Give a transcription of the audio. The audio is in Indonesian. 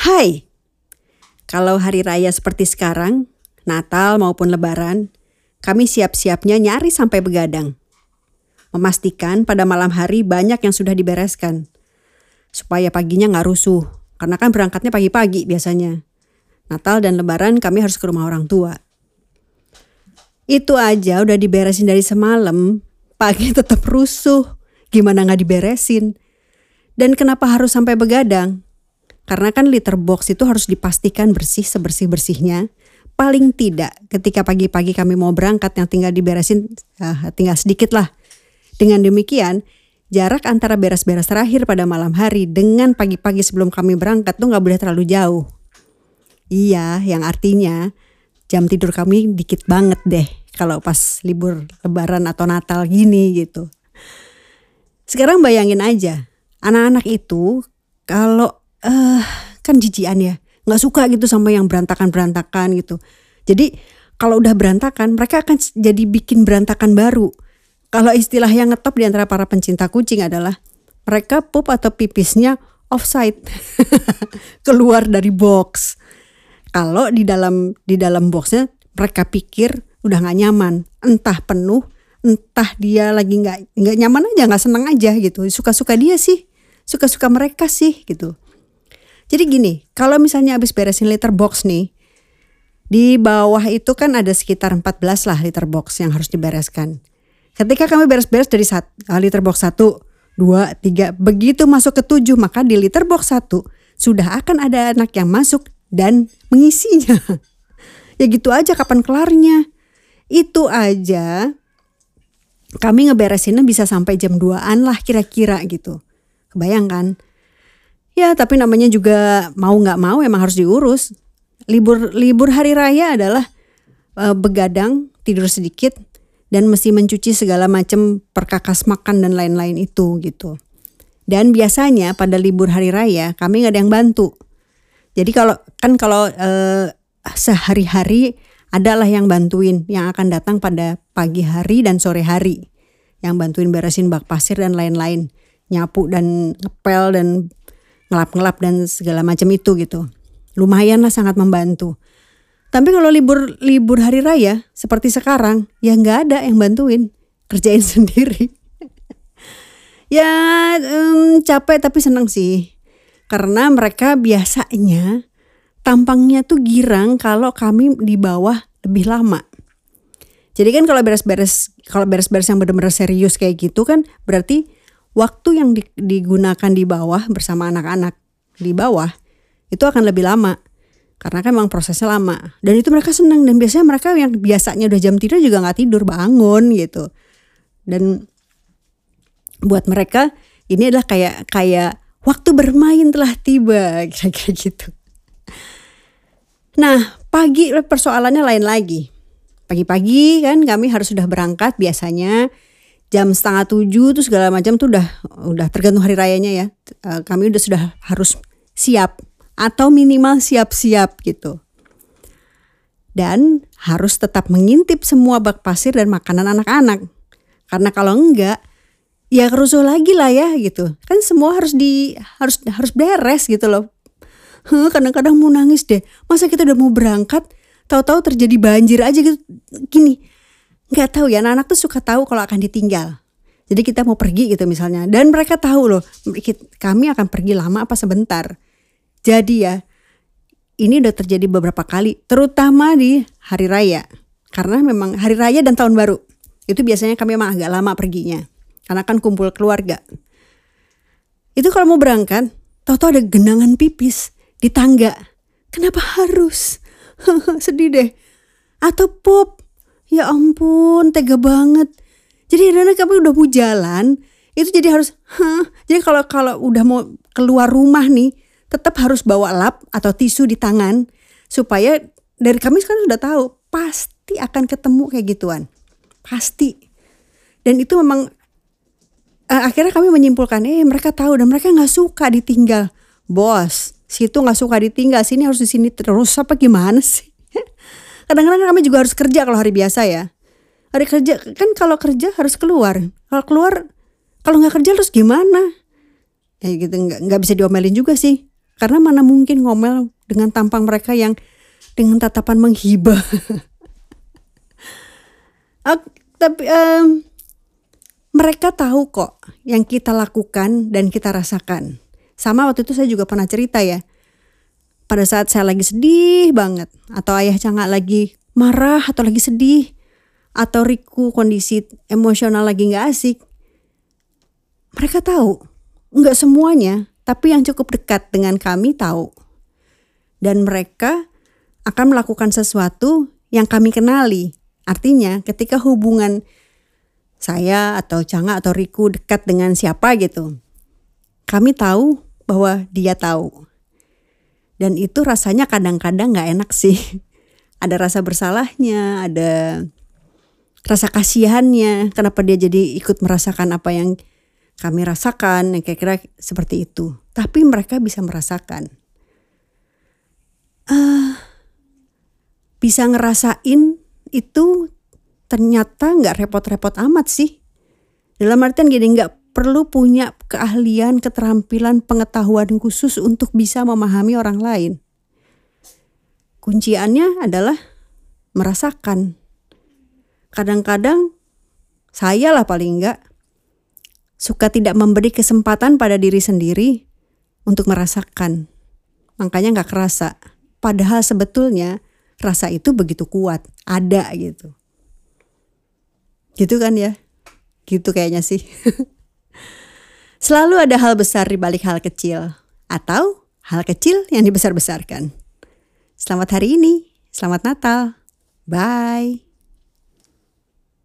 Hai, kalau hari raya seperti sekarang, Natal maupun Lebaran, kami siap-siapnya nyari sampai begadang. Memastikan pada malam hari banyak yang sudah dibereskan. Supaya paginya nggak rusuh, karena kan berangkatnya pagi-pagi biasanya. Natal dan Lebaran kami harus ke rumah orang tua. Itu aja udah diberesin dari semalam, pagi tetap rusuh. Gimana nggak diberesin? Dan kenapa harus sampai begadang? Karena kan liter box itu harus dipastikan bersih sebersih-bersihnya. Paling tidak ketika pagi-pagi kami mau berangkat yang tinggal diberesin uh, tinggal sedikit lah. Dengan demikian, jarak antara beres-beres terakhir pada malam hari dengan pagi-pagi sebelum kami berangkat tuh nggak boleh terlalu jauh. Iya, yang artinya jam tidur kami dikit banget deh kalau pas libur lebaran atau natal gini gitu. Sekarang bayangin aja, anak-anak itu kalau uh, kan jijian ya, nggak suka gitu sama yang berantakan-berantakan gitu. Jadi kalau udah berantakan, mereka akan jadi bikin berantakan baru. Kalau istilah yang ngetop di antara para pencinta kucing adalah mereka pup atau pipisnya offside, keluar dari box kalau di dalam di dalam boxnya mereka pikir udah nggak nyaman, entah penuh, entah dia lagi nggak nggak nyaman aja, nggak senang aja gitu. Suka-suka dia sih, suka-suka mereka sih gitu. Jadi gini, kalau misalnya habis beresin liter box nih, di bawah itu kan ada sekitar 14 lah liter box yang harus dibereskan. Ketika kami beres-beres dari satu, ah, liter box 1, 2, 3, begitu masuk ke 7, maka di liter box 1 sudah akan ada anak yang masuk dan mengisinya. ya gitu aja kapan kelarnya. Itu aja kami ngeberesinnya bisa sampai jam 2-an lah kira-kira gitu. Kebayangkan? Ya tapi namanya juga mau nggak mau emang harus diurus. Libur libur hari raya adalah uh, begadang, tidur sedikit, dan mesti mencuci segala macam perkakas makan dan lain-lain itu gitu. Dan biasanya pada libur hari raya kami nggak ada yang bantu. Jadi kalau kan kalau uh, sehari-hari adalah yang bantuin yang akan datang pada pagi hari dan sore hari. Yang bantuin beresin bak pasir dan lain-lain, nyapu dan ngepel dan ngelap-ngelap dan segala macam itu gitu. Lumayan lah sangat membantu. Tapi kalau libur libur hari raya seperti sekarang ya nggak ada yang bantuin kerjain sendiri. ya um, capek tapi senang sih karena mereka biasanya tampangnya tuh girang kalau kami di bawah lebih lama. Jadi kan kalau beres-beres kalau beres-beres yang benar-benar serius kayak gitu kan berarti waktu yang digunakan di bawah bersama anak-anak di bawah itu akan lebih lama. Karena kan memang prosesnya lama. Dan itu mereka senang. Dan biasanya mereka yang biasanya udah jam tidur juga nggak tidur bangun gitu. Dan buat mereka ini adalah kayak kayak waktu bermain telah tiba kira-kira gitu. Nah pagi persoalannya lain lagi. Pagi-pagi kan kami harus sudah berangkat biasanya jam setengah tujuh tuh segala macam tuh udah udah tergantung hari rayanya ya. Eh, kami udah sudah harus siap atau minimal siap-siap gitu. Dan harus tetap mengintip semua bak pasir dan makanan anak-anak. Karena kalau enggak ya kerusuh lagi lah ya gitu kan semua harus di harus harus beres gitu loh kadang-kadang mau nangis deh masa kita udah mau berangkat tahu-tahu terjadi banjir aja gitu gini nggak tahu ya anak-anak tuh suka tahu kalau akan ditinggal jadi kita mau pergi gitu misalnya dan mereka tahu loh kami akan pergi lama apa sebentar jadi ya ini udah terjadi beberapa kali terutama di hari raya karena memang hari raya dan tahun baru itu biasanya kami memang agak lama perginya karena kan kumpul keluarga. Itu kalau mau berangkat, tahu-tahu ada genangan pipis di tangga. Kenapa harus? Sedih deh. Atau pop. Ya ampun, tega banget. Jadi Rena kami udah mau jalan, itu jadi harus, huh? jadi kalau kalau udah mau keluar rumah nih, tetap harus bawa lap atau tisu di tangan supaya dari kami sekarang sudah tahu pasti akan ketemu kayak gituan, pasti. Dan itu memang uh, akhirnya kami menyimpulkan eh mereka tahu dan mereka nggak suka ditinggal bos situ nggak suka ditinggal sini harus di sini terus apa gimana sih kadang-kadang kami juga harus kerja kalau hari biasa ya hari kerja kan kalau kerja harus keluar kalau keluar kalau nggak kerja terus gimana ya gitu nggak nggak bisa diomelin juga sih Karena mana mungkin ngomel dengan tampang mereka yang dengan tatapan menghibah. tapi um, mereka tahu kok yang kita lakukan dan kita rasakan. Sama waktu itu saya juga pernah cerita ya. Pada saat saya lagi sedih banget atau ayah cangak lagi marah atau lagi sedih atau Riku kondisi emosional lagi nggak asik. Mereka tahu, nggak semuanya, tapi yang cukup dekat dengan kami tahu. Dan mereka akan melakukan sesuatu yang kami kenali. Artinya ketika hubungan saya atau Canga atau Riku dekat dengan siapa gitu. Kami tahu bahwa dia tahu. Dan itu rasanya kadang-kadang gak enak sih. Ada rasa bersalahnya, ada rasa kasihannya, kenapa dia jadi ikut merasakan apa yang kami rasakan, yang kira-kira seperti itu. Tapi mereka bisa merasakan. Uh, bisa ngerasain itu ternyata nggak repot-repot amat sih. Dalam artian gini, nggak perlu punya keahlian, keterampilan, pengetahuan khusus untuk bisa memahami orang lain. Kunciannya adalah merasakan. Kadang-kadang saya lah paling enggak suka tidak memberi kesempatan pada diri sendiri untuk merasakan. Makanya nggak kerasa. Padahal sebetulnya rasa itu begitu kuat, ada gitu. Gitu kan ya? Gitu kayaknya sih. Selalu ada hal besar di balik hal kecil atau hal kecil yang dibesar-besarkan. Selamat hari ini, selamat Natal. Bye.